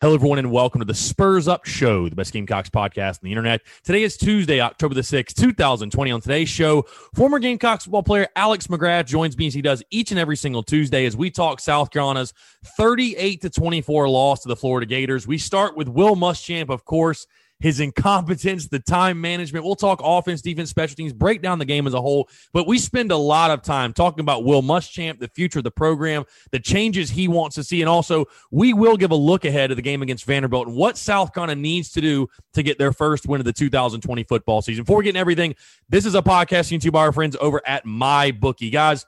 Hello, everyone, and welcome to the Spurs Up Show, the best Gamecocks podcast on the internet. Today is Tuesday, October the 6th, 2020. On today's show, former Gamecocks football player Alex McGrath joins me as he does each and every single Tuesday as we talk South Carolina's 38 to 24 loss to the Florida Gators. We start with Will Muschamp, of course his incompetence, the time management. We'll talk offense, defense, special teams, break down the game as a whole. But we spend a lot of time talking about Will Muschamp, the future of the program, the changes he wants to see. And also, we will give a look ahead of the game against Vanderbilt and what South Carolina needs to do to get their first win of the 2020 football season. Before getting everything, this is a podcast YouTube by our friends over at My Bookie. Guys,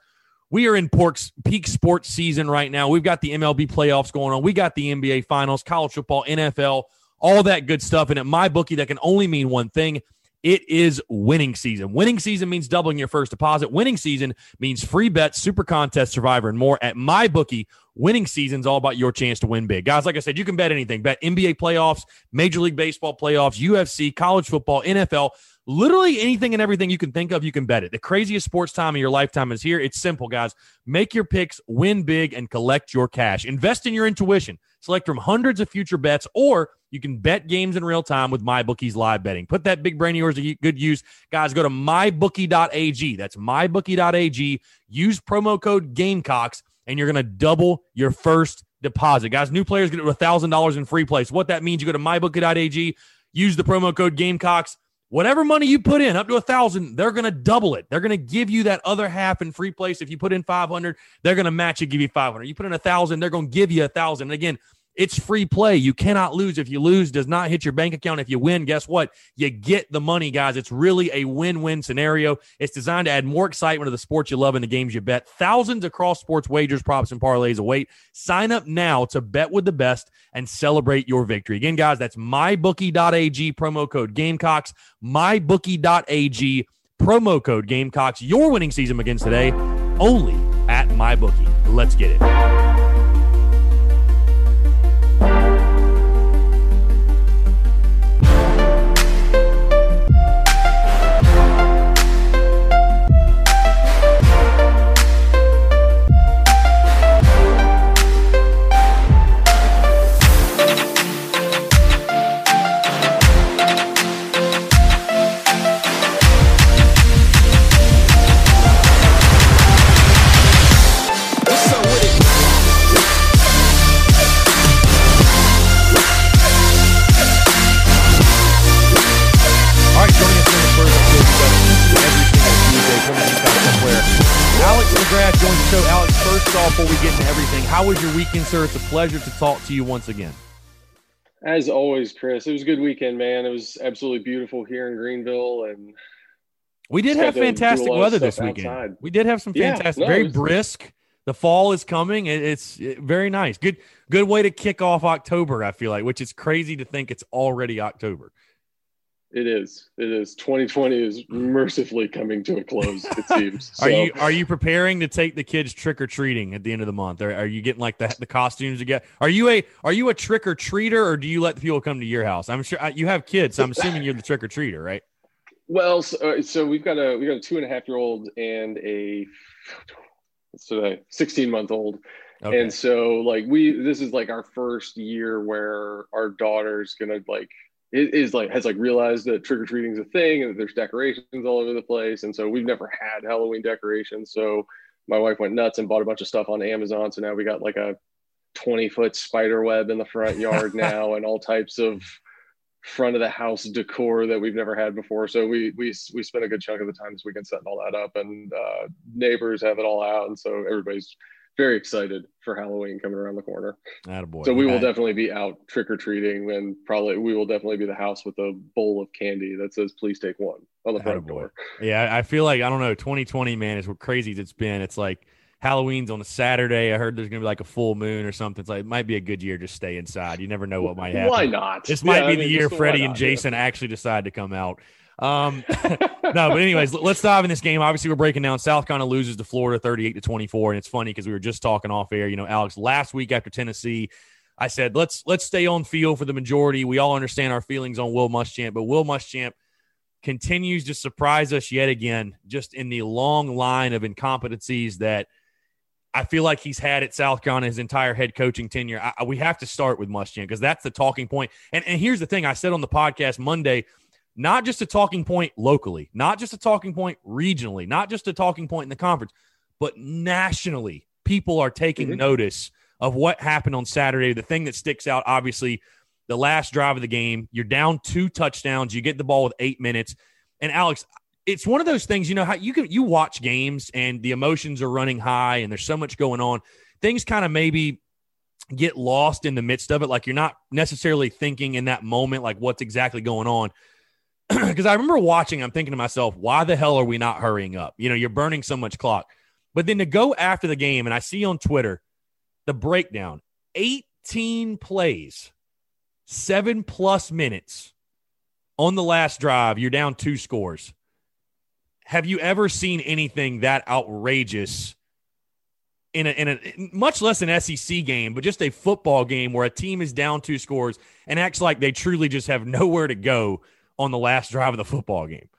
we are in Pork's peak sports season right now. We've got the MLB playoffs going on. We got the NBA finals, college football, NFL all that good stuff. And at my bookie, that can only mean one thing. It is winning season. Winning season means doubling your first deposit. Winning season means free bets, super contest, survivor, and more. At my bookie, winning season's all about your chance to win big. Guys, like I said, you can bet anything. Bet NBA playoffs, Major League Baseball playoffs, UFC, college football, NFL, literally anything and everything you can think of, you can bet it. The craziest sports time of your lifetime is here. It's simple, guys. Make your picks, win big, and collect your cash. Invest in your intuition. Select from hundreds of future bets or you can bet games in real time with MyBookie's live betting. Put that big brain of yours to good use. Guys, go to mybookie.ag. That's mybookie.ag. Use promo code Gamecocks, and you're going to double your first deposit. Guys, new players get $1,000 in free plays. What that means, you go to mybookie.ag, use the promo code Gamecocks. Whatever money you put in, up to a thousand, they're gonna double it. They're gonna give you that other half in free place. If you put in five hundred, they're gonna match it, give you five hundred. You put in a thousand, they're gonna give you a thousand. And again, it's free play. You cannot lose. If you lose, does not hit your bank account. If you win, guess what? You get the money, guys. It's really a win-win scenario. It's designed to add more excitement to the sports you love and the games you bet. Thousands across sports wagers, props, and parlays await. Sign up now to bet with the best and celebrate your victory. Again, guys, that's mybookie.ag promo code Gamecocks. Mybookie.ag promo code Gamecocks. Your winning season begins today only at MyBookie. Let's get it. Sir? It's a pleasure to talk to you once again. As always, Chris, it was a good weekend, man. It was absolutely beautiful here in Greenville, and we did have fantastic weather this weekend. Outside. We did have some fantastic, yeah, no, very was... brisk. The fall is coming. It's very nice. Good, good way to kick off October. I feel like, which is crazy to think it's already October. It is. It is. 2020 is mercifully coming to a close. It seems. So. Are you Are you preparing to take the kids trick or treating at the end of the month? Are, are you getting like the the costumes to get? Are you a Are you a trick or treater, or do you let the people come to your house? I'm sure you have kids, so I'm assuming you're the trick or treater, right? Well, so, uh, so, we've got a we got a two and a half year old and a so 16 month old. Okay. And so like we this is like our first year where our daughter's gonna like is like has like realized that trick or treating is a thing and that there's decorations all over the place. And so we've never had Halloween decorations. So my wife went nuts and bought a bunch of stuff on Amazon. So now we got like a 20 foot spider web in the front yard now and all types of front of the house decor that we've never had before. So we we we spent a good chunk of the time this weekend setting all that up, and uh, neighbors have it all out, and so everybody's very excited for Halloween coming around the corner. Attaboy. So we will definitely be out trick or treating, and probably we will definitely be the house with a bowl of candy that says "Please take one" on the front Attaboy. door. Yeah, I feel like I don't know. 2020, man, is what crazy as it's been. It's like Halloween's on a Saturday. I heard there's gonna be like a full moon or something. It's like it might be a good year. Just stay inside. You never know what might happen. Why not? This might yeah, be I mean, the year Freddie and Jason yeah. actually decide to come out. Um, no, but anyways, let's dive in this game. Obviously, we're breaking down. South Carolina loses to Florida, thirty-eight to twenty-four, and it's funny because we were just talking off air. You know, Alex, last week after Tennessee, I said let's let's stay on field for the majority. We all understand our feelings on Will Muschamp, but Will Muschamp continues to surprise us yet again, just in the long line of incompetencies that I feel like he's had at South Carolina his entire head coaching tenure. I, we have to start with Muschamp because that's the talking point. And, and here's the thing: I said on the podcast Monday not just a talking point locally, not just a talking point regionally, not just a talking point in the conference, but nationally. People are taking mm-hmm. notice of what happened on Saturday. The thing that sticks out, obviously, the last drive of the game, you're down two touchdowns, you get the ball with eight minutes. And Alex, it's one of those things, you know, how you can you watch games and the emotions are running high and there's so much going on. Things kind of maybe get lost in the midst of it. Like you're not necessarily thinking in that moment, like what's exactly going on because I remember watching, I'm thinking to myself, why the hell are we not hurrying up? You know, you're burning so much clock. But then to go after the game, and I see on Twitter the breakdown 18 plays, seven plus minutes on the last drive. You're down two scores. Have you ever seen anything that outrageous in a, in a much less an SEC game, but just a football game where a team is down two scores and acts like they truly just have nowhere to go on the last drive of the football game?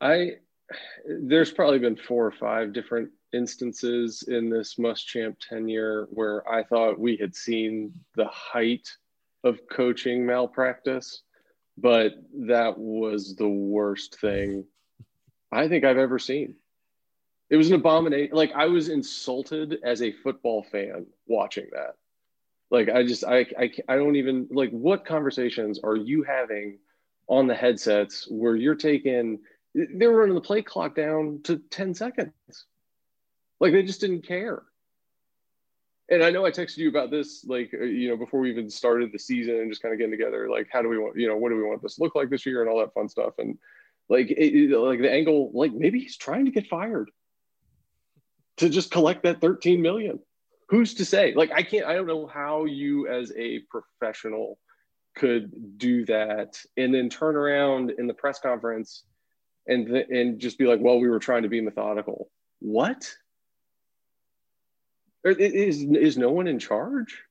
I there's probably been four or five different instances in this Muschamp tenure where I thought we had seen the height of coaching malpractice, but that was the worst thing I think I've ever seen. It was an abomination. Like I was insulted as a football fan watching that. Like I just I, I I don't even like what conversations are you having on the headsets where you're taking they were running the play clock down to 10 seconds. Like they just didn't care. And I know I texted you about this, like, uh, you know, before we even started the season and just kind of getting together, like, how do we want, you know, what do we want this to look like this year and all that fun stuff. And like, it, like the angle, like maybe he's trying to get fired to just collect that 13 million who's to say? Like, I can't, I don't know how you as a professional could do that and then turn around in the press conference and th- and just be like, well, we were trying to be methodical. What? Is is no one in charge?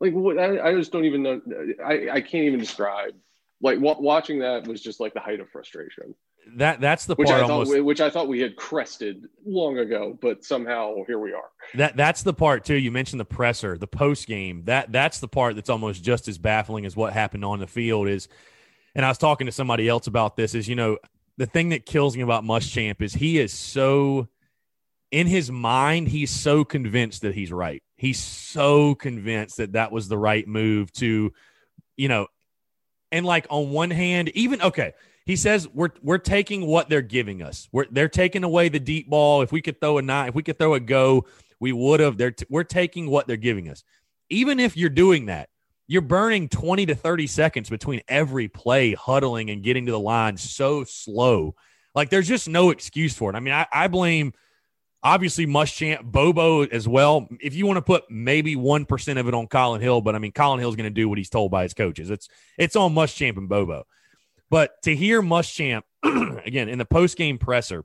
Like what? I, I just don't even know. I I can't even describe. Like w- watching that was just like the height of frustration that that's the which part I thought almost, which I thought we had crested long ago, but somehow here we are. That that's the part too. You mentioned the presser, the post game. That that's the part that's almost just as baffling as what happened on the field is. And I was talking to somebody else about this. Is you know the thing that kills me about Muschamp is he is so in his mind he's so convinced that he's right. He's so convinced that that was the right move to, you know, and like on one hand, even okay he says we're we're taking what they're giving us. We're they're taking away the deep ball. If we could throw a nine, if we could throw a go, we would have. They're t- we're taking what they're giving us. Even if you're doing that, you're burning 20 to 30 seconds between every play, huddling and getting to the line so slow. Like there's just no excuse for it. I mean, I, I blame obviously Muschamp, Bobo as well. If you want to put maybe one percent of it on Colin Hill, but I mean Colin Hill's going to do what he's told by his coaches. It's it's on Muschamp and Bobo. But to hear Muschamp again in the post game presser,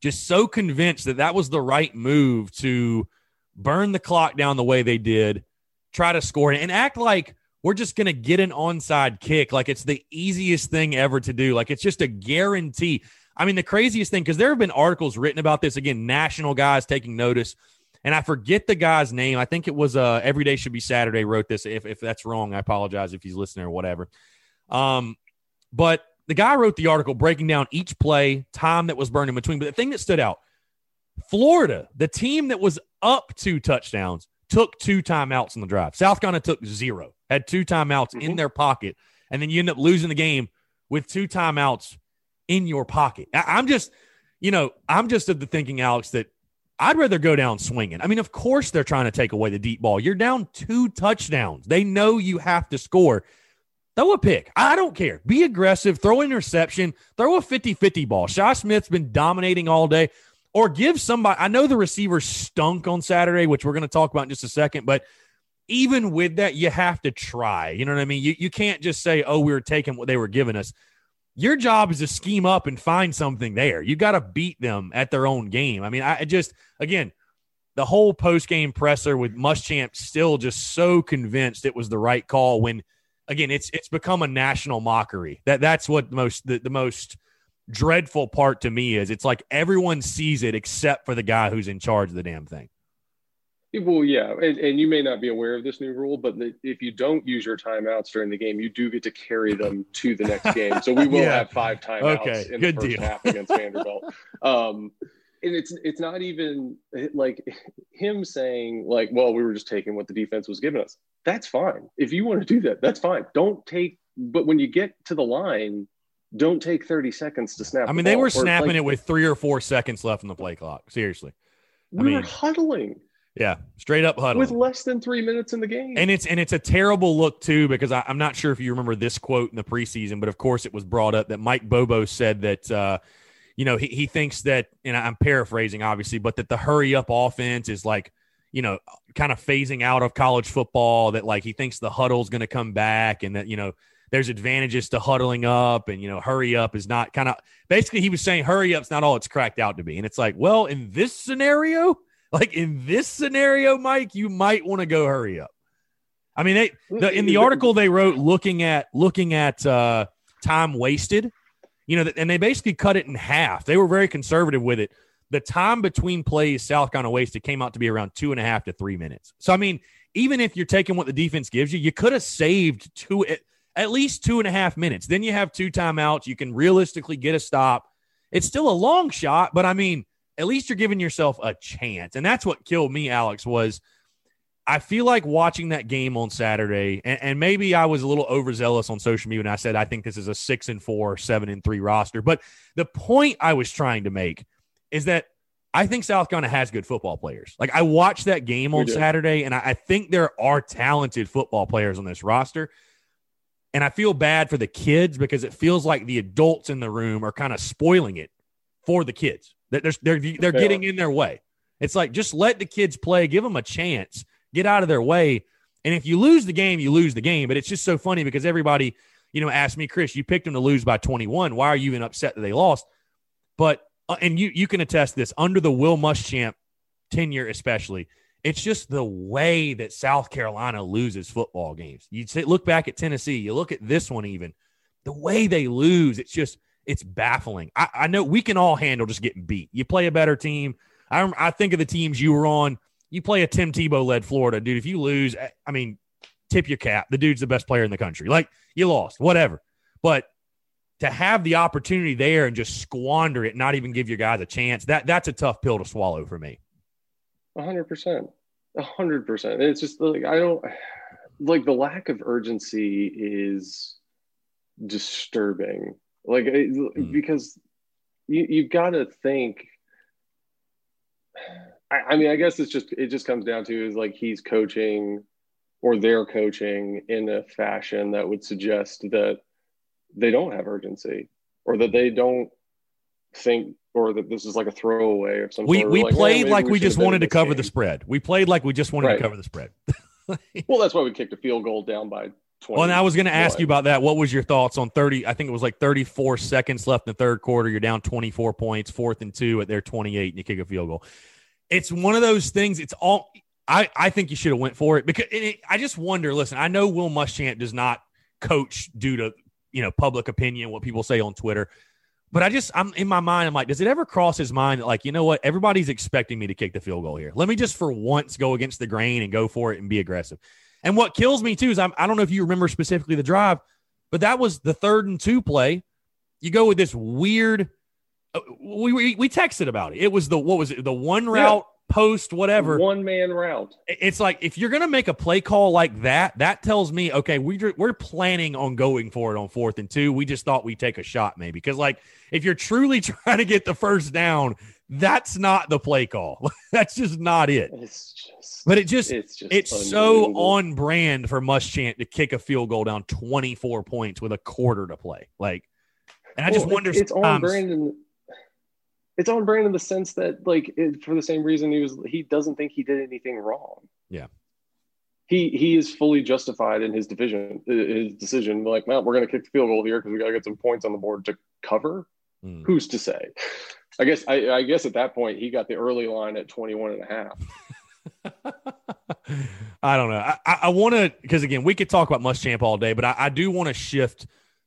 just so convinced that that was the right move to burn the clock down the way they did, try to score and act like we're just going to get an onside kick like it's the easiest thing ever to do. Like it's just a guarantee. I mean, the craziest thing, because there have been articles written about this, again, national guys taking notice. and I forget the guy's name. I think it was uh, Every Day Should Be Saturday wrote this. If, if that's wrong, I apologize if he's listening or whatever. Um, but the guy wrote the article breaking down each play, time that was burned in between. But the thing that stood out Florida, the team that was up two touchdowns, took two timeouts in the drive. South Carolina took zero, had two timeouts mm-hmm. in their pocket. And then you end up losing the game with two timeouts in your pocket. I, am just, you know, I'm just of the thinking, Alex, that I'd rather go down swinging. I mean, of course, they're trying to take away the deep ball. You're down two touchdowns. They know you have to score. Throw a pick. I don't care. Be aggressive. Throw an interception. Throw a 50 50 ball. Shi Smith's been dominating all day. Or give somebody, I know the receivers stunk on Saturday, which we're going to talk about in just a second, but even with that, you have to try. You know what I mean? You, you can't just say, oh, we were taking what they were giving us. Your job is to scheme up and find something there. You got to beat them at their own game. I mean, I just, again, the whole post game presser with Muschamp still just so convinced it was the right call when, again, it's it's become a national mockery. That that's what most the, the most dreadful part to me is. It's like everyone sees it except for the guy who's in charge of the damn thing. Well, yeah, and, and, you may not be aware of this new rule, but if you don't use your timeouts during the game, you do get to carry them to the next game. So we will yeah. have five timeouts okay. in Good the first deal. half against Vanderbilt. Um, and it's it's not even like him saying like, well, we were just taking what the defense was giving us. That's fine. If you want to do that, that's fine. Don't take. But when you get to the line, don't take 30 seconds to snap. I mean, the they were snapping like, it with three or four seconds left in the play clock. Seriously. We I mean, were huddling. Yeah, straight up huddle with less than three minutes in the game. And it's and it's a terrible look too because I, am not sure if you remember this quote in the preseason, but of course it was brought up that Mike Bobo said that uh, you know he, he thinks that, and I'm paraphrasing obviously, but that the hurry up offense is like you know kind of phasing out of college football. That like he thinks the huddle's going to come back, and that you know there's advantages to huddling up, and you know hurry up is not kind of basically he was saying hurry up's not all it's cracked out to be, and it's like well in this scenario like in this scenario, Mike, you might want to go hurry up. I mean, they the, in the article they wrote looking at looking at uh, time wasted, you know, and they basically cut it in half. They were very conservative with it. The time between plays South Carolina wasted came out to be around two and a half to three minutes. So I mean, even if you're taking what the defense gives you, you could have saved two at least two and a half minutes. Then you have two timeouts. You can realistically get a stop. It's still a long shot, but I mean, at least you're giving yourself a chance. And that's what killed me, Alex, was I feel like watching that game on Saturday, and, and, maybe I was a little overzealous on social media when I said I think this is a six and four, seven and three roster. But the point I was trying to make is that I think South Carolina has good football players. Like I watched that game on Saturday, and I, I think there are talented football players on this roster. And I feel bad for the kids because it feels like the adults in the room are kind of spoiling it for the kids. They're they're they're getting in their way. It's like just let the kids play, give them a chance, get out of their way. And if you lose the game, you lose the game. But it's just so funny because everybody, you know, asked me, Chris, you picked them to lose by 21. Why are you even upset that they lost? But Uh, and you you can attest this under the Will Muschamp tenure, especially. It's just the way that South Carolina loses football games. You look back at Tennessee, you look at this one, even the way they lose. It's just it's baffling. I, I, know we can all handle just getting beat. You play a better team. I, I think of the teams you were on. You play a Tim Tebow led Florida, dude. If you lose, I mean, tip your cap. The dude's the best player in the country. Like you lost, whatever. But to have the opportunity there and just squander it, not even give your guys a chance, that that's a tough pill to swallow for me. A hundred percent. A hundred percent. It's just like I don't like the lack of urgency is disturbing like mm. because you, you've got to think I, I mean i guess it's just it just comes down to is like he's coaching or they're coaching in a fashion that would suggest that they don't have urgency or that they don't think or that this is like a throwaway or something. We we like, played like we, we just wanted to cover game. the spread. We played like we just wanted right. to cover the spread. well, that's why we kicked a field goal down by 20. Well, and I was going to ask you about that. What was your thoughts on 30? I think it was like 34 seconds left in the third quarter. You're down 24 points, fourth and two at their 28, and you kick a field goal. It's one of those things. It's all. I, I think you should have went for it because it, I just wonder. Listen, I know Will Muschamp does not coach due to you know public opinion, what people say on Twitter. But I just, I'm in my mind, I'm like, does it ever cross his mind that, like, you know what? Everybody's expecting me to kick the field goal here. Let me just for once go against the grain and go for it and be aggressive. And what kills me too is I'm, I don't know if you remember specifically the drive, but that was the third and two play. You go with this weird. Uh, we, we we texted about it. It was the what was it? The one route. Post whatever one man route. It's like if you're gonna make a play call like that, that tells me okay, we we're planning on going for it on fourth and two. We just thought we'd take a shot maybe because like if you're truly trying to get the first down, that's not the play call. that's just not it. It's just, but it just, it's, just it's so on brand for Muschamp to kick a field goal down 24 points with a quarter to play. Like, and I well, just wonder. It's on brand. It's on brand in the sense that, like, it, for the same reason he was, he doesn't think he did anything wrong. Yeah. He he is fully justified in his division, his decision. Like, well, we're going to kick the field goal here because we got to get some points on the board to cover. Mm. Who's to say? I guess I, I, guess at that point he got the early line at 21 and a half. I don't know. I, I want to because again we could talk about Muschamp all day, but I, I do want to shift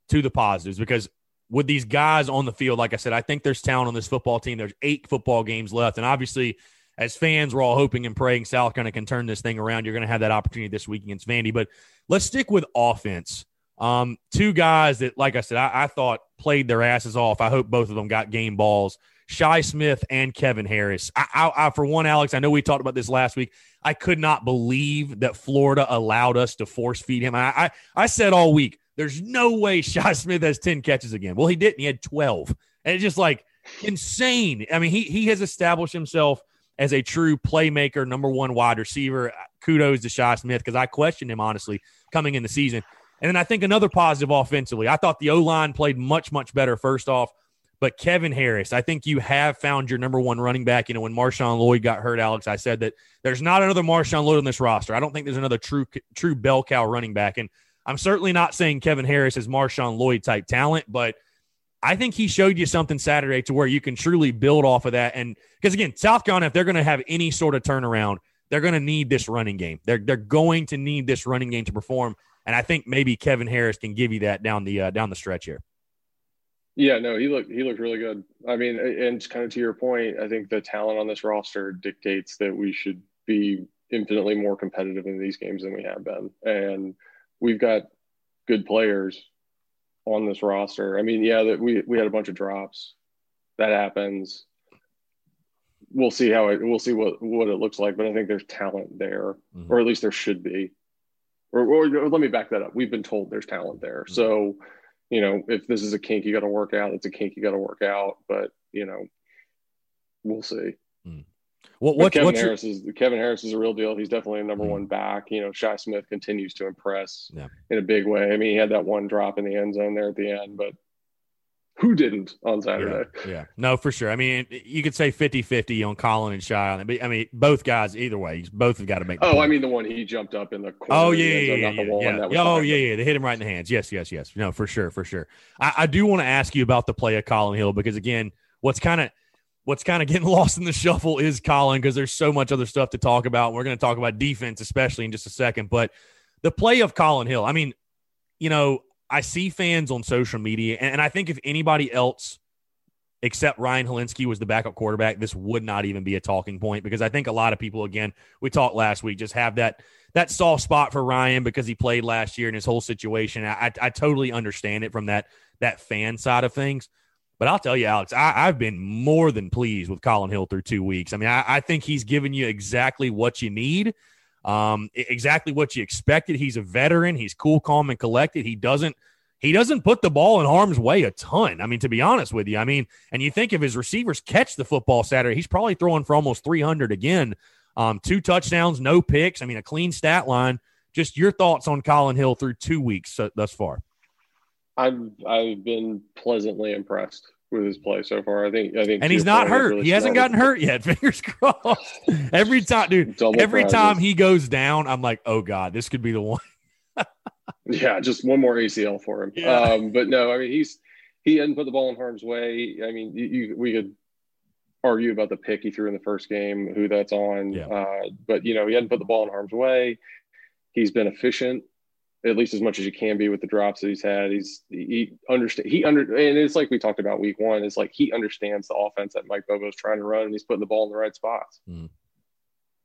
to the positives because with these guys on the field, like I said, I think there's talent on this football team. There's eight football games left, and obviously, as fans, we're all hoping and praying South Carolina can turn this thing around. You're going to have that opportunity this week against Vandy, but let's stick with offense. Um, two guys that, like I said, I, I thought played their asses off. I hope both of them got game balls. Shi Smith and Kevin Harris. I, I, I, for one, Alex, I know we talked about this last week. I could not believe that Florida allowed us to force feed him. I, I, I said all week, there's no way Shi Smith has 10 catches again. Well, he didn't. He had 12. And it's just like insane. I mean, he, he has established himself as a true playmaker, number one wide receiver. Kudos to Shi Smith because I questioned him, honestly, coming in the season. And then I think another positive offensively, I thought the O line played much, much better first off. But Kevin Harris, I think you have found your number one running back. You know, when Marshawn Lloyd got hurt, Alex, I said that there's not another Marshawn Lloyd on this roster. I don't think there's another true true bell cow running back. And I'm certainly not saying Kevin Harris is Marshawn Lloyd type talent, but I think he showed you something Saturday to where you can truly build off of that. And because again, South Carolina, if they're going to have any sort of turnaround, they're going to need this running game. They're they're going to need this running game to perform. And I think maybe Kevin Harris can give you that down the uh, down the stretch here. Yeah, no, he looked he looked really good. I mean, and kind of to your point, I think the talent on this roster dictates that we should be infinitely more competitive in these games than we have been. And we've got good players on this roster. I mean, yeah, that we we had a bunch of drops. That happens. We'll see how it we'll see what what it looks like, but I think there's talent there, mm-hmm. or at least there should be. Or, or, let me back that up. We've been told there's talent there. Mm-hmm. So you know, if this is a kink you got to work out, it's a kink you got to work out. But you know, we'll see. Hmm. What, what Kevin Harris your... is Kevin Harris is a real deal. He's definitely a number hmm. one back. You know, Shi Smith continues to impress yeah. in a big way. I mean, he had that one drop in the end zone there at the end, but who didn't on Saturday? Yeah, yeah, no, for sure. I mean, you could say 50 50 on Colin and Shi on it, but I mean, both guys, either way, both have got to make. oh, I mean, the one he jumped up in the corner. Oh, yeah, yeah, yeah. yeah, yeah. Oh, yeah, yeah. They hit him right in the hands. Yes, yes, yes. No, for sure, for sure. I, I do want to ask you about the play of Colin Hill because, again, what's kind of what's kind of getting lost in the shuffle is Colin because there's so much other stuff to talk about. We're going to talk about defense, especially in just a second. But the play of Colin Hill, I mean, you know, I see fans on social media, and I think if anybody else except Ryan Hilinski was the backup quarterback, this would not even be a talking point because I think a lot of people, again, we talked last week, just have that that soft spot for Ryan because he played last year in his whole situation. I, I totally understand it from that that fan side of things. But I'll tell you, Alex, I, have been more than pleased with Colin Hill through two weeks. I mean, I, I think he's given you exactly what you need, um, exactly what you expected. He's a veteran. He's cool, calm, and collected. He doesn't – he doesn't put the ball in harm's way a ton. I mean, to be honest with you, I mean, and you think if his receivers catch the football Saturday, he's probably throwing for almost 300 again. Um, two touchdowns, no picks. I mean, a clean stat line. Just your thoughts on Colin Hill through two weeks uh, thus far. I've I've been pleasantly impressed with his play so far. I think I think, and he's not hurt. Really he hasn't gotten hurt yet. Fingers crossed. every time, dude. every time he goes down, I'm like, oh god, this could be the one. Yeah, just one more ACL for him. Yeah. Um, but no, I mean he's he hadn't put the ball in harm's way. I mean, you, you, we could argue about the pick he threw in the first game, who that's on. Yeah. Uh, but you know, he hadn't put the ball in harm's way. He's been efficient. At least as much as you can be with the drops that he's had. He's he understand he under and it's like we talked about week one. It's like he understands the offense that Mike Bobo's trying to run, and he's putting the ball in the right spots. Mm.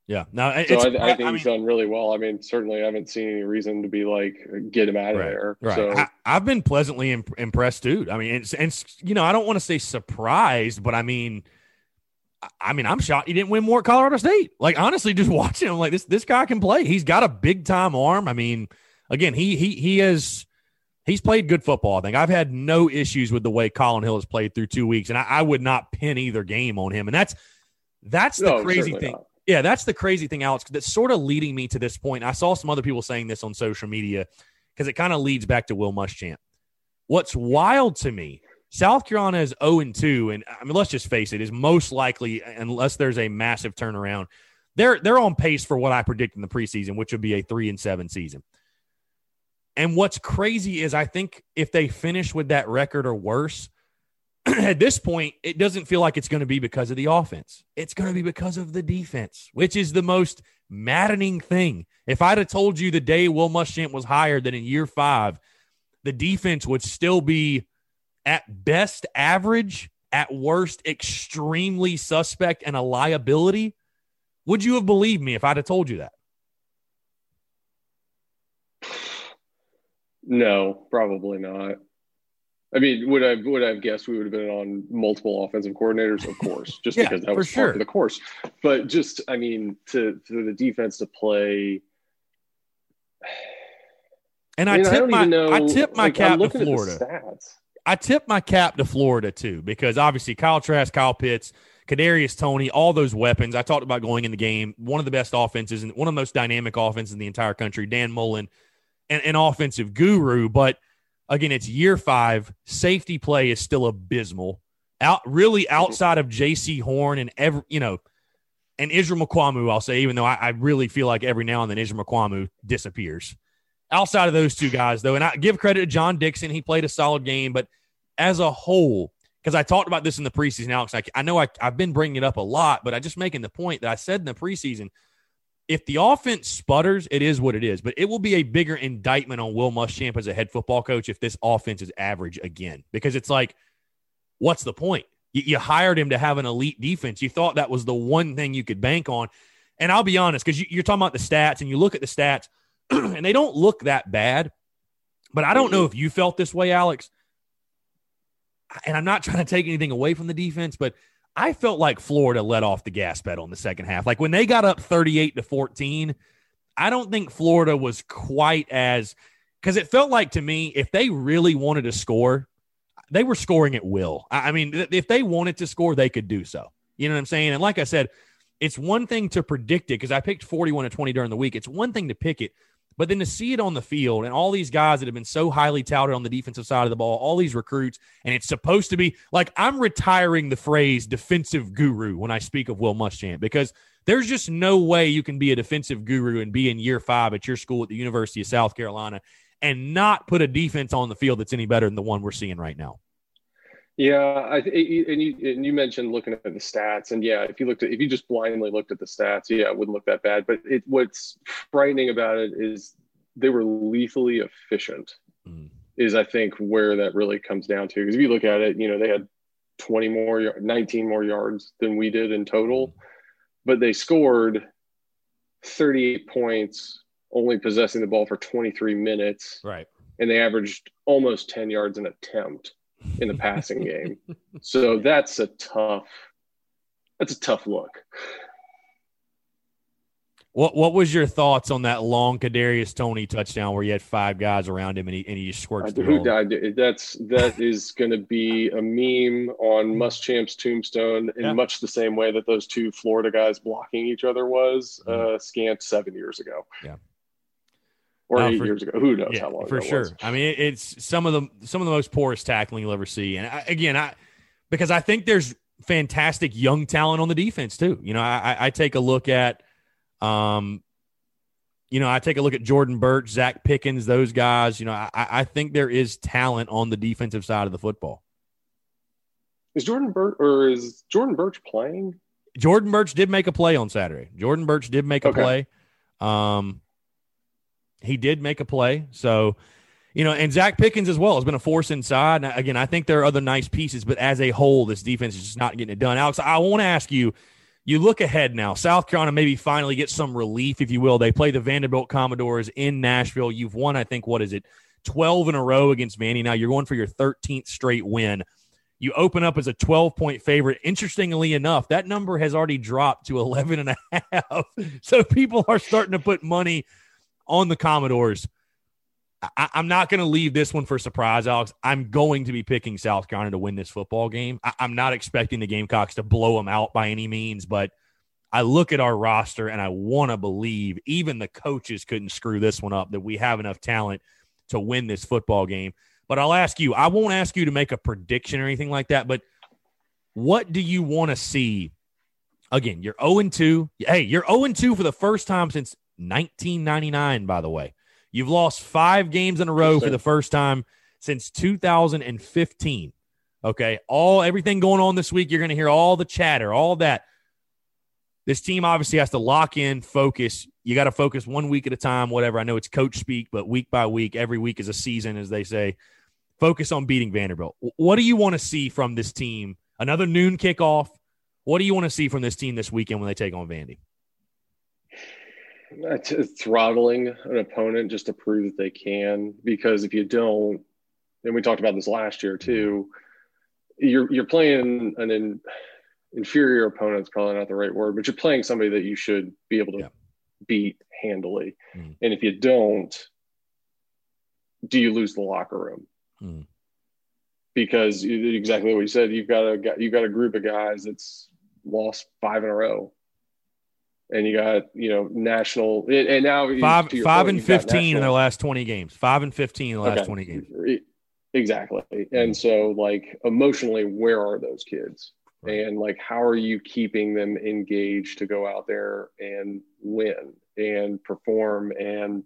Yeah, now so I, I, think I he's mean, done really well. I mean, certainly I haven't seen any reason to be like get him out of right, there. Right. So I, have been pleasantly imp- impressed, dude. I mean, and, and you know, I don't want to say surprised, but I mean, I mean, I'm shocked he didn't win more at Colorado State. Like honestly, just watching him, like this this guy can play. He's got a big time arm. I mean again, he he he has he's played good football. I think I've had no issues with the way Colin Hill has played through two weeks, and I, I would not pin either game on him. And that's that's the no, crazy thing. Not. Yeah, that's the crazy thing, Alex. That's sort of leading me to this point. I saw some other people saying this on social media because it kind of leads back to Will Muschamp. What's wild to me, South Carolina is 0 and 2, and I mean, let's just face it, is most likely, unless there's a massive turnaround, they're they're on pace for what I predict in the preseason, which would be a three and seven season. And what's crazy is I think if they finish with that record or worse, at this point, it doesn't feel like it's going to be because of the offense. It's going to be because of the defense, which is the most maddening thing. If I'd have told you the day Will Muschamp was hired that in year five, the defense would still be at best average, at worst extremely suspect and a liability, would you have believed me if I'd have told you that? No, probably not. I mean, would I would I have guessed we would have been on multiple offensive coordinators? Of course, just yeah, because that was sure. part of the course. But just, I mean, to for the defense to play. And I, tip my know, I tip my like, cap to Florida. I tip my cap to Florida too because obviously Kyle Trask, Kyle Pitts, Kadarius Toney, all those weapons. I talked about going in the game. One of the best offenses and one of the most dynamic offenses in the entire country. Dan Mullen an, an offensive guru, but again, it's year five. Safety play is still abysmal. Out really mm-hmm. outside of Jaycee Horn and every you know, and Israel Mukuamu, I'll say, even though I, I, really feel like every now and then Israel Mukuamu disappears. Outside of those two guys, though, and I give credit to John Dixon, he played a solid game, but as a whole, because I talked about this in the preseason, Alex, I, I know I, I've been bringing it up a lot, but I just making the point that I said in the preseason – if the offense sputters, it is what it is. But it will be a bigger indictment on Will Muschamp as a head football coach if this offense is average again, because it's like, what's the point? You, you hired him to have an elite defense. You thought that was the one thing you could bank on. And I'll be honest, because you, are talking about the stats and you look at the stats, and they don't look that bad. But I don't know if you felt this way, Alex. And I'm not trying to take anything away from the defense, but I felt like Florida let off the gas pedal in the second half. Like when they got up 38 to 14, I don't think Florida was quite as because it felt like to me if they really wanted to score, they were scoring at will. I mean, if they wanted to score, they could do so. You know what I'm saying? And like I said, it's one thing to predict it because I picked 41 to 20 during the week. It's one thing to pick it, but then to see it on the field and all these guys that have been so highly touted on the defensive side of the ball, all these recruits, and it's supposed to be like I'm retiring the phrase defensive guru when I speak of Will Muschamp because there's just no way you can be a defensive guru and be in year five at your school at the University of South Carolina and not put a defense on the field that's any better than the one we're seeing right now. Yeah, I th- and you and you mentioned looking at the stats, and yeah, if you looked at if you just blindly looked at the stats, yeah, it wouldn't look that bad. But it, what's frightening about it is they were lethally efficient. Mm. Is I think where that really comes down to because if you look at it, you know they had 20 more, 19 more yards than we did in total, mm. but they scored 38 points, only possessing the ball for 23 minutes, right? And they averaged almost 10 yards an attempt in the passing game. So that's a tough that's a tough look. What what was your thoughts on that long Kadarius Toney touchdown where you had five guys around him and he and he squirts the who died? That's that is going to be a meme on Muschamp's tombstone in yeah. much the same way that those two Florida guys blocking each other was mm-hmm. uh, scant seven years ago. Yeah or eight for, years ago. Who knows yeah, how long? For sure. Was. I mean, it's some of the some of the most porous tackling you'll ever see. And I, again, I because I think there's fantastic young talent on the defense too. You know, I, I take a look at, um, you know, I take a look at Jordan Burch, Zacch Pickens, those guys. You know, I, I think there is talent on the defensive side of the football. Is Jordan Burch or is Jordan Burch playing? Jordan Burch did make a play on Saturday. Jordan Burch did make a okay. play. Um, he did make a play. So, you know, and Zacch Pickens as well has been a force inside. And again, I think there are other nice pieces, but as a whole, this defense is just not getting it done. Alex, I want to ask you. You look ahead now. South Carolina maybe finally get some relief, if you will. They play the Vanderbilt Commodores in Nashville. You've won, I think, what is it, 12 in a row against Vandy. Now you're going for your 13th straight win. You open up as a 12 point favorite. Interestingly enough, that number has already dropped to 11 and a half. So people are starting to put money on the Commodores. I, am not going to leave this one for surprise, Alex. I'm going to be picking South Carolina to win this football game. I, I'm not expecting the Gamecocks to blow them out by any means, but I look at our roster and I want to believe even the coaches couldn't screw this one up, that we have enough talent to win this football game. But I'll ask you, I won't ask you to make a prediction or anything like that, but what do you want to see? Again, you're 0 2. Hey, you're 0 2 for the first time since 1999, by the way. You've lost five games in a row for the first time since 2015. Okay. All everything going on this week, you're going to hear all the chatter, all that. This team obviously has to lock in, focus. You got to focus one week at a time, whatever. I know it's coach speak, but week by week, every week is a season, as they say focus on beating Vanderbilt. What do you want to see from this team? Another noon kickoff. What do you want to see from this team this weekend when they take on Vandy? Throttling an opponent just to prove that they can. Because if you don't, and we talked about this last year too, you're you're playing an in, inferior opponent. It's probably not the right word, but you're playing somebody that you should be able to yeah. beat handily. Mm. And if you don't, do you lose the locker room? Hmm. Because exactly what you said, you've got a you've got a group of guys that's lost five in a row, and you got you know national and now five five point, and fifteen in their last twenty games. Five and fifteen in the last okay. twenty games. Exactly, mm-hmm. and so like emotionally, where are those kids? Right. And like, how are you keeping them engaged to go out there and win and perform and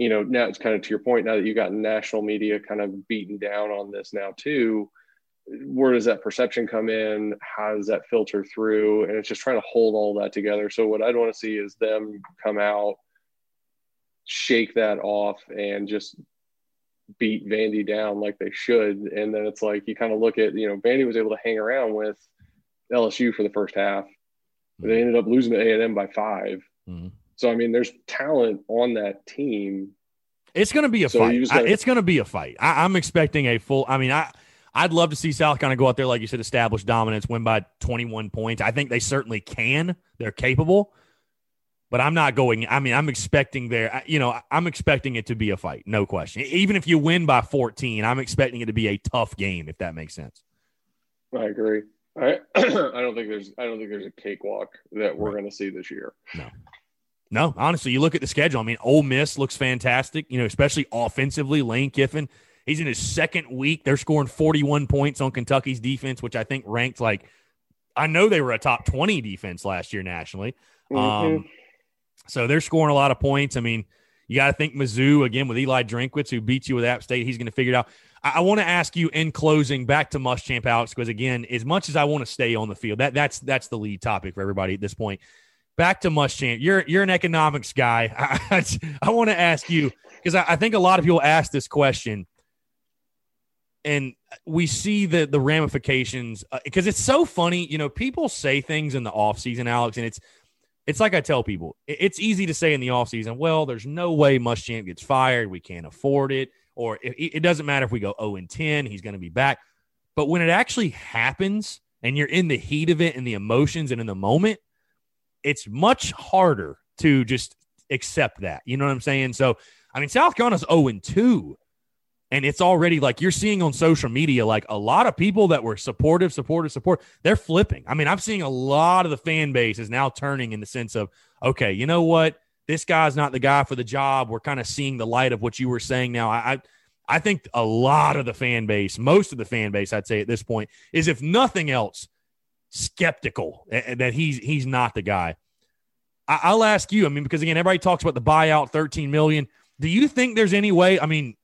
you know, now it's kind of to your point, now that you've got national media kind of beaten down on this now too, where does that perception come in? How does that filter through? And it's just trying to hold all that together. So what I'd want to see is them come out, shake that off and just beat Vandy down like they should. And then it's like you kind of look at, you know, Vandy was able to hang around with LSU for the first half. They ended up losing to A&M by 5 mm-hmm. So I mean, there's talent on that team. It's going to be a so fight. Gotta, I, it's going to be a fight. I, am expecting a full. I mean, I I'd love to see South kind of go out there, like you said, establish dominance, win by 21 points. I think they certainly can. They're capable, but I'm not going. I mean, I'm expecting there. You know, I'm expecting it to be a fight, no question. Even if you win by 14, I'm expecting it to be a tough game. If that makes sense. I agree. I I don't think there's I don't think there's a cakewalk that we're right. going to see this year. No. No, honestly, you look at the schedule. I mean, Ole Miss looks fantastic, you know, especially offensively. Lane Kiffin, he's in his second week. They're scoring 41 points on Kentucky's defense, which I think ranked like, I know they were a top 20 defense last year nationally. Mm-hmm. Um, so they're scoring a lot of points. I mean, you got to think Mizzou again with Eli Drinkwitz, who beats you with App State. He's going to figure it out. I, I want to ask you in closing, back to Muschamp, Alex, because again, as much as I want to stay on the field, that that's that's the lead topic for everybody at this point back to Muschamp. You're you're an economics guy. I, I, want to ask you because I, I, think a lot of people ask this question, and we see the the ramifications because uh, it's so funny. You know, people say things in the off season, Alex, and it's it's like I tell people, it's easy to say in the off season, well, there's no way Muschamp gets fired. We can't afford it, or it, it doesn't matter if we go 0 and 10, he's going to be back. But when it actually happens, and you're in the heat of it and the emotions and in the moment it's much harder to just accept that. You know what I'm saying? So, I mean, South Carolina's 0 and 2. And it's already like you're seeing on social media, like a lot of people that were supportive, supportive, support, they're flipping. I mean, I'm seeing a lot of the fan base is now turning in the sense of, okay, you know what? This guy's not the guy for the job. We're kind of seeing the light of what you were saying now. I, I I think a lot of the fan base, most of the fan base, I'd say at this point, is if nothing else, skeptical that he's he's not the guy. I, will ask you. I mean, because again, everybody talks about the buyout, thirteen million. Do you think there's any way? I mean,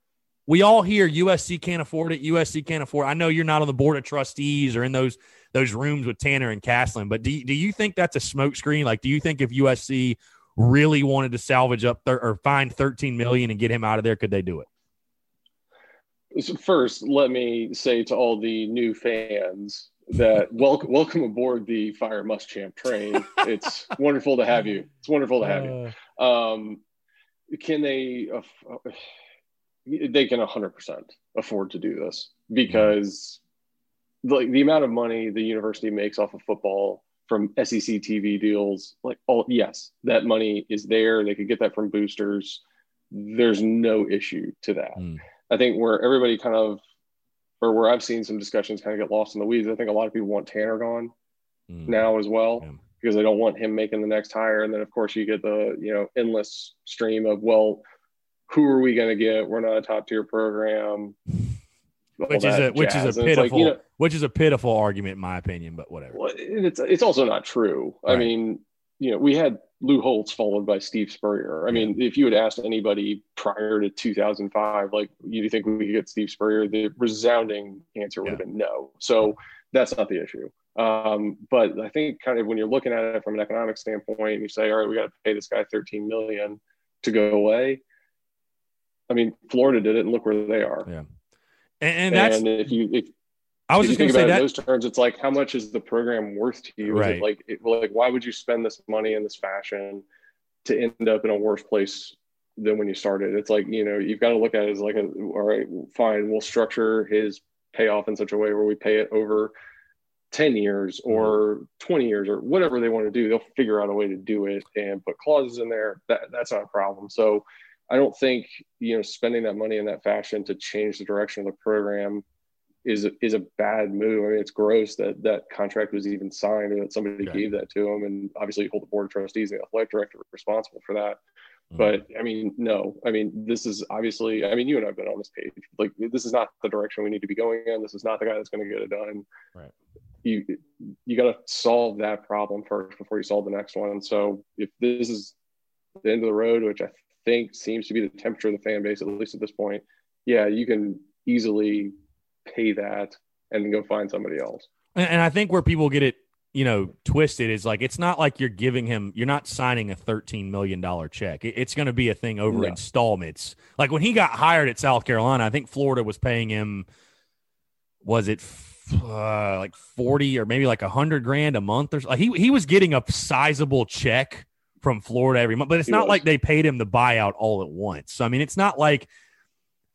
we all hear USC can't afford it. USC can't afford. It. I know you're not on the board of trustees or in those those rooms with Tanner and Caslen, but do you, do you think that's a smokescreen? Like, do you think if USC really wanted to salvage up thir- or find 13 million and get him out of there, could they do it? So first, let me say to all the new fans that welcome welcome aboard the Fire Muschamp train. it's wonderful to have you. It's wonderful to have you. Uh. Um, can they? Uh, they can 100% afford to do this because like the amount of money the university makes off of football from SEC TV deals, like all yes, that money is there. They could get that from boosters. There's no issue to that. Mm. I think where everybody kind of, or where I've seen some discussions kind of get lost in the weeds. I think a lot of people want Tanner gone mm. now as well yeah. because they don't want him making the next hire. And then of course you get the you know endless stream of well, who are we going to get? We're not a top tier program. Which is a which is a pitiful like, you know, which is a pitiful argument in my opinion, but whatever. Well, it's it's also not true. Right. I mean, you know, we had Lou Holtz followed by Steve Spurrier. I mean, if you had asked anybody prior to 2005, like, you think we could get Steve Spurrier? The resounding answer would yeah. have been no. So that's not the issue. Um, but I think kind of when you're looking at it from an economic standpoint, you say, all right, we got to pay this guy 13 million to go away. I mean, Florida did it, and look where they are. Yeah, and, and that's and if you if I was just going to say that in those terms, it's like how much is the program worth to you? Right. Like, it, like why would you spend this money in this fashion to end up in a worse place than when you started? It's like you know you've got to look at it as like a all right, fine, we'll structure his payoff in such a way where we pay it over 10 years mm-hmm. or 20 years or whatever they want to do they'll figure out a way to do it and put clauses in there that, that's not a problem so i don't think you know spending that money in that fashion to change the direction of the program is is a bad move. I mean, it's gross that that contract was even signed or that somebody gave that to him, and obviously you hold the board of trustees and the athletic director responsible for that. Mm-hmm. But I mean, no, I mean, this is obviously, I mean, you and I have been on this page. Like, this is not the direction we need to be going in. This is not the guy that's going to get it done. Right. You you got to solve that problem first before you solve the next one. So if this is the end of the road, which I think seems to be the temperature of the fan base, at least at this point, yeah, you can easily pay that and then go find somebody else. And, and I think where people get it, you know, twisted is like it's not like you're giving him, you're not signing a thirteen million dollar check. It, it's going to be a thing over no. installments. Like when he got hired at South Carolina, I think Florida was paying him. Was it uh, like 40 or maybe like a hundred grand a month or so. Like he, he was getting a sizable check from Florida every month, but it's he not was. like they paid him the buyout all at once. So, I mean, it's not like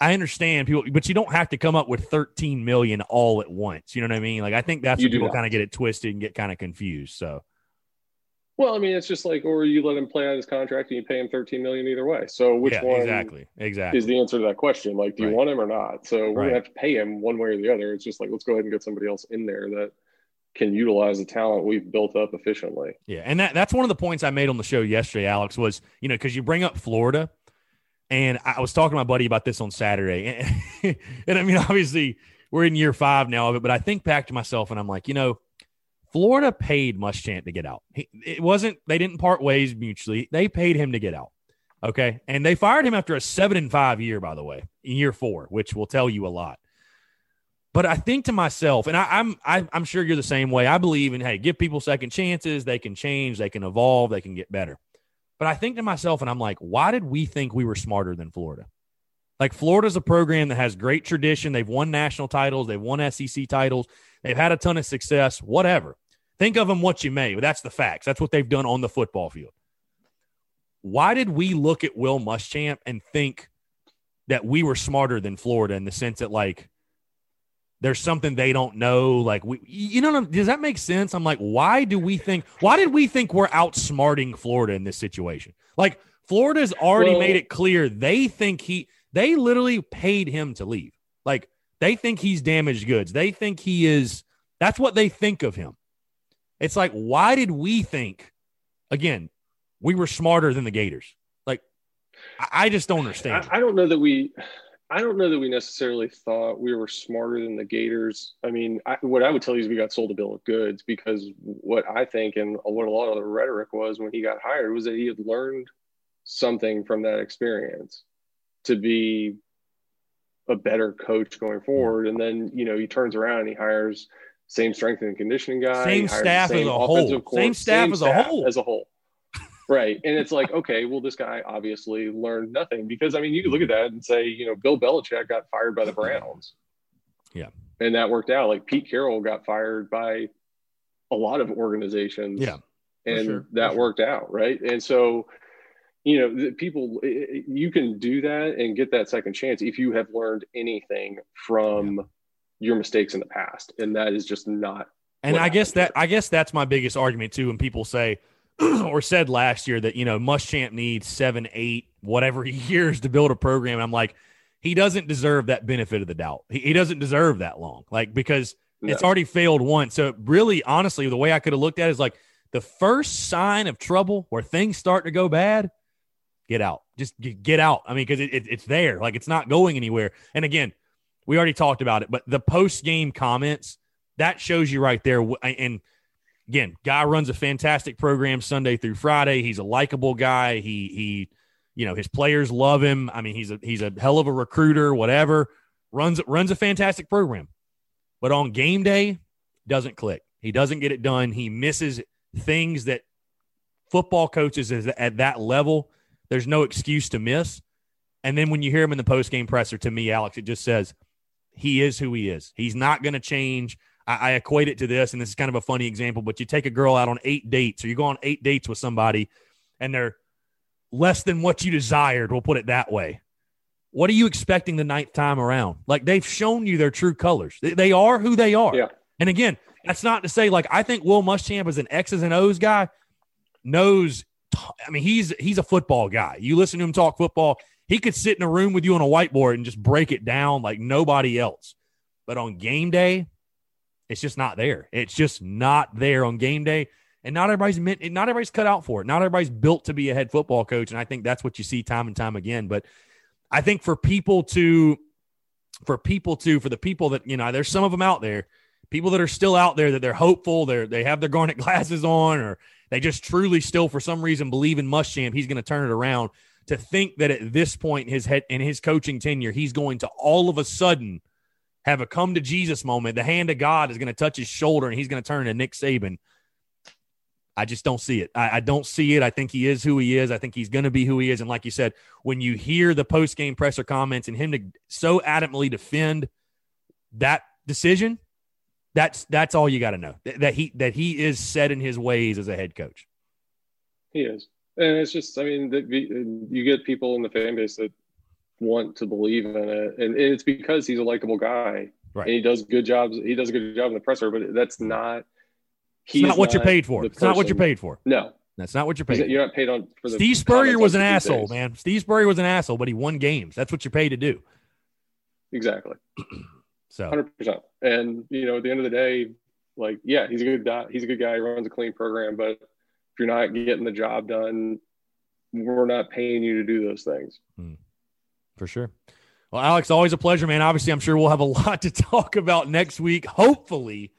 I understand people, but you don't have to come up with 13 million all at once. You know what I mean? Like I think that's where people kind of get it twisted and get kind of confused. So, well, I mean, it's just like, or you let him play out his contract and you pay him 13 million either way. So which yeah, one exactly, exactly is the answer to that question? Like, do you want him or not? So we're right. gonna have to pay him one way or the other. It's just like, let's go ahead and get somebody else in there that can utilize the talent we've built up efficiently. Yeah. And that, that's one of the points I made on the show yesterday, Alex, was, you know, cause you bring up Florida and I was talking to my buddy about this on Saturday. And, and, I mean, obviously, we're in year five now of it, but I think back to myself and I'm like, you know, Florida paid Muschamp to get out. It wasn't, they didn't part ways mutually. They paid him to get out. Okay. And they fired him after a seven and five year, by the way, in year four, which will tell you a lot. But I think to myself, and I, am I'm, I'm sure you're the same way. I believe in hey, give people second chances. They can change, they can evolve, they can get better. But I think to myself, and I'm like, why did we think we were smarter than Florida? Like Florida's a program that has great tradition. They've won national titles, they've won SEC titles, they've had a ton of success, whatever. Think of them what you may, but that's the facts. That's what they've done on the football field. Why did we look at Will Muschamp and think that we were smarter than Florida in the sense that like there's something they don't know. Like we, you know, does that make sense? I'm like, why do we think? Why did we think we're outsmarting Florida in this situation? Like Florida's already well, made it clear they think he, they literally paid him to leave. Like they think he's damaged goods. They think he is. That's what they think of him. It's like, why did we think? Again, we were smarter than the Gators. Like, I just don't understand. I, I don't know that we. I don't know that we necessarily thought we were smarter than the Gators. I mean, I, what I would tell you is we got sold a bill of goods because what I think and what a lot of the rhetoric was when he got hired was that he had learned something from that experience to be a better coach going forward. And then, you know, he turns around and he hires same strength and conditioning guy, same staff same as a whole, same staff same as a whole, as a whole. Right. And it's like, okay, well, this guy obviously learned nothing because I mean, you could look at that and say, you know, Bill Belichick got fired by the Browns. Yeah. And that worked out. Like Pete Carroll got fired by a lot of organizations. Yeah. And sure. that worked out. Right. And so, you know, people, you can do that and get that second chance if you have learned anything from yeah. your mistakes in the past. And that is just not. And I guess that. I guess that's my biggest argument too. When people say, or said last year that you know Muschamp needs seven, eight, whatever years to build a program. And I'm like, he doesn't deserve that benefit of the doubt. He, he doesn't deserve that long, like because no. it's already failed once. So really, honestly, the way I could have looked at it is like the first sign of trouble where things start to go bad, get out. Just get out. I mean, because it, it, it's there, like it's not going anywhere. And again, we already talked about it, but the post game comments that shows you right there. And again, guy runs a fantastic program Sunday through Friday. He's a likable guy. He he, you know, his players love him. I mean, he's a he's a hell of a recruiter. Whatever runs runs a fantastic program, but on game day doesn't click. He doesn't get it done. He misses things that football coaches is at that level. There's no excuse to miss. And then when you hear him in the post game presser, to me, Alex, it just says he is who he is. He's not going to change. I, I equate it to this, and this is kind of a funny example, but you take a girl out on eight dates, or you go on eight dates with somebody, and they're less than what you desired. We'll put it that way. What are you expecting the ninth time around? Like they've shown you their true colors. They, they are who they are. Yeah. And again, that's not to say like I think Will Muschamp is an X's and O's guy. Knows, I mean, he's he's a football guy. You listen to him talk football. He could sit in a room with you on a whiteboard and just break it down like nobody else. But on game day, it's just not there. It's just not there on game day. And not everybody's meant, not everybody's cut out for it. Not everybody's built to be a head football coach. And I think that's what you see time and time again. But I think for people to, for people to, for the people that, you know, there's some of them out there, people that are still out there that they're hopeful, they're, they have their garnet glasses on, or they just truly still, for some reason, believe in Muschamp. He's going to turn it around to think that at this point in his head, in his coaching tenure, he's going to all of a sudden have a come to Jesus moment. The hand of God is going to touch his shoulder and he's going to turn to Nick Saban. I just don't see it. I, I, don't see it. I think he is who he is. I think he's going to be who he is. And like you said, when you hear the post game presser comments and him to so adamantly defend that decision, that's that's all you got to know that he that he is set in his ways as a head coach. He is, and it's just I mean you get people in the fan base that want to believe in it, and it's because he's a likable guy. Right. And he does good jobs. He does a good job in the presser, but that's not. He's not what not you're paid for. It's not what you're paid for. No, that's not what you're paid. You're not paid on. For the Steve Spurrier was an asshole, days. man. Steve Spurrier was an asshole, but he won games. That's what you're paid to do. Exactly. so, hundred percent. And you know, at the end of the day, like, yeah, he's a good guy. He's a good guy. He runs a clean program, but if you're not getting the job done, we're not paying you to do those things. Hmm for sure. Well, Alex, always a pleasure, man. Obviously, I'm sure we'll have a lot to talk about next week. Hopefully,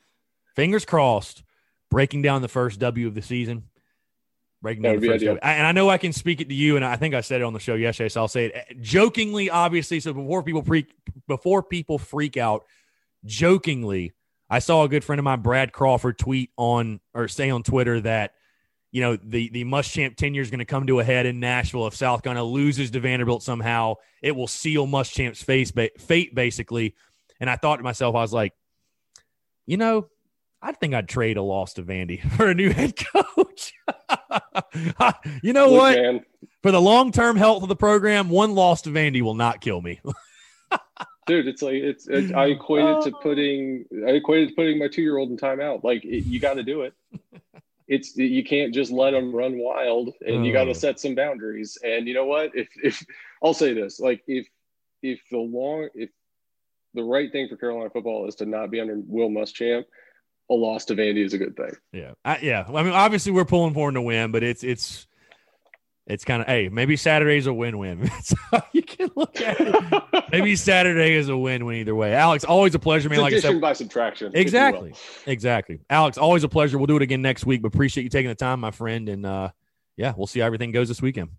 fingers crossed, breaking down the first W of the season. Breaking down the first W. And I know I can speak it to you, and I think I said it on the show yesterday, so I'll say it jokingly, obviously. So before people freak, before people freak out, jokingly, I saw a good friend of mine, Brad Crawford, tweet on or say on Twitter that you know, the the Muschamp tenure is going to come to a head in Nashville if South Carolina loses to Vanderbilt somehow. It will seal Muschamp's face ba- fate basically. And I thought to myself, I was like, you know, I think I'd trade a loss to Vandy for a new head coach. you know what? For the long term health of the program, one loss to Vandy will not kill me. Dude, it's like it's. It, I equated to oh. putting. I equated to putting my two year old in timeout. Like it, you got to do it it's you can't just let them run wild and you got to mm. oh. set some boundaries. And you know what? If if i'll say this like if if the long if the right thing for carolina football is to not be under will muschamp a loss to vandy is a good thing. Yeah. I, yeah. I mean obviously we're pulling for him to win but it's it's it's kind of hey maybe saturday's a win-win. That's how you can look at. It maybe saturday is a win-win either way. Alex always a pleasure man. It's like i said by subtraction exactly. exactly. Alex always a pleasure. We'll do it again next week but appreciate you taking the time my friend and uh yeah we'll see how everything goes this weekend.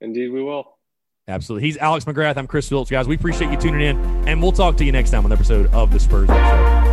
Indeed we will. Absolutely. He's alex mcgrath. I'm chris phillips guys. We appreciate you tuning in and we'll talk to you next time on the episode of the spurs show